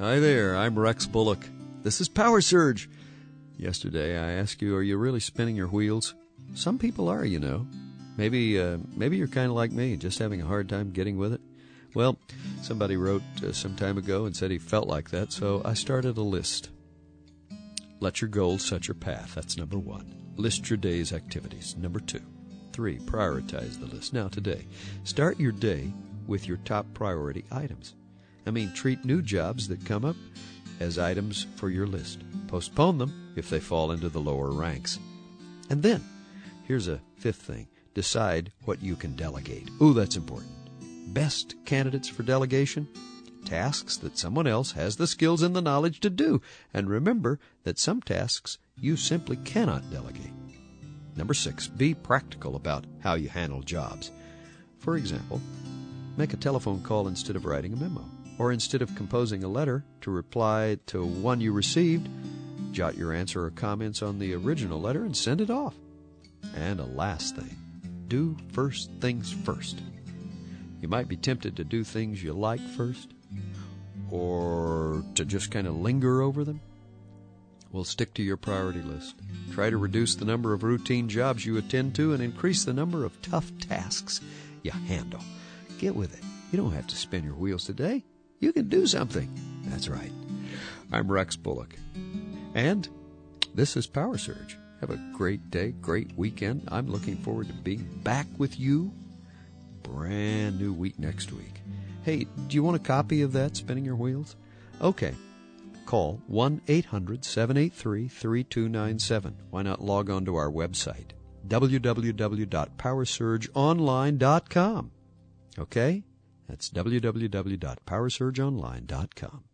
Hi there, I'm Rex Bullock. This is Power Surge. Yesterday I asked you, are you really spinning your wheels? Some people are, you know. Maybe, uh, maybe you're kind of like me, just having a hard time getting with it. Well, somebody wrote uh, some time ago and said he felt like that, so I started a list. Let your goals set your path. That's number one. List your day's activities. Number two. Three, prioritize the list. Now, today, start your day with your top priority items. I mean, treat new jobs that come up as items for your list. Postpone them if they fall into the lower ranks. And then, here's a fifth thing decide what you can delegate. Ooh, that's important. Best candidates for delegation? Tasks that someone else has the skills and the knowledge to do. And remember that some tasks you simply cannot delegate. Number six, be practical about how you handle jobs. For example, make a telephone call instead of writing a memo. Or instead of composing a letter to reply to one you received, jot your answer or comments on the original letter and send it off. And a last thing do first things first. You might be tempted to do things you like first, or to just kind of linger over them. Well, stick to your priority list. Try to reduce the number of routine jobs you attend to and increase the number of tough tasks you handle. Get with it. You don't have to spin your wheels today. You can do something. That's right. I'm Rex Bullock. And this is Power Surge. Have a great day, great weekend. I'm looking forward to being back with you. Brand new week next week. Hey, do you want a copy of that, Spinning Your Wheels? Okay. Call 1 800 783 3297. Why not log on to our website, www.powersurgeonline.com? Okay? That's www.powersurgeonline.com.